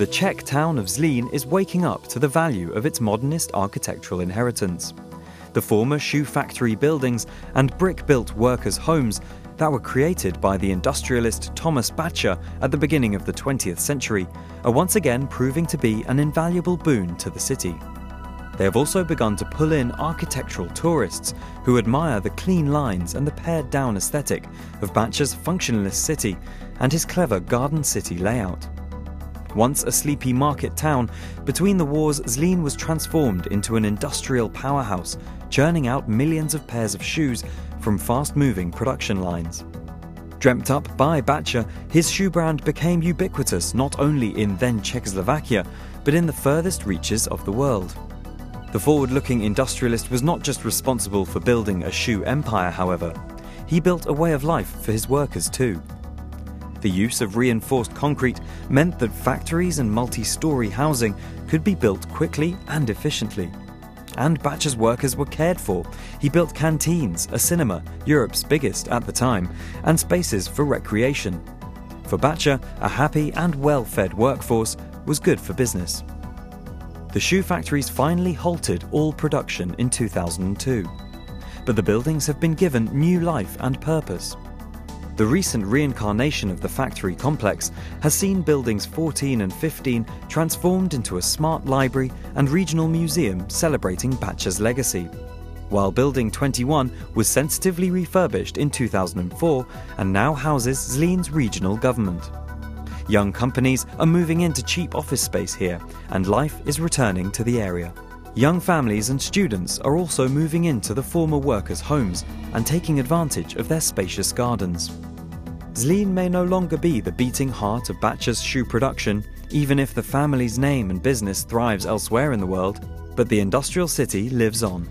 the Czech town of Zlín is waking up to the value of its modernist architectural inheritance. The former shoe factory buildings and brick built workers' homes that were created by the industrialist Thomas Baťa at the beginning of the 20th century are once again proving to be an invaluable boon to the city. They have also begun to pull in architectural tourists who admire the clean lines and the pared down aesthetic of Baťa's functionalist city and his clever garden city layout. Once a sleepy market town, between the wars Zlín was transformed into an industrial powerhouse, churning out millions of pairs of shoes from fast moving production lines. Dreamt up by Baťa, his shoe brand became ubiquitous not only in then Czechoslovakia, but in the furthest reaches of the world. The forward looking industrialist was not just responsible for building a shoe empire, however, he built a way of life for his workers too. The use of reinforced concrete meant that factories and multi story housing could be built quickly and efficiently. And Baťa's workers were cared for. He built canteens, a cinema, Europe's biggest at the time, and spaces for recreation. For Baťa, a happy and well fed workforce was good for business. The shoe factories finally halted all production in 2002. But the buildings have been given new life and purpose. The recent reincarnation of the factory complex has seen buildings 14 and 15 transformed into a smart library and regional museum celebrating Baťa's legacy. While Building 21 was sensitively refurbished in 2004 and now houses Zlín's regional government. Young companies are moving into cheap office space here, and life is returning to the area. Young families and students are also moving into the former workers' homes and taking advantage of their spacious gardens. Zlín may no longer be the beating heart of Baťa's shoe production, even if the family's name and business thrives elsewhere in the world, but the industrial city lives on.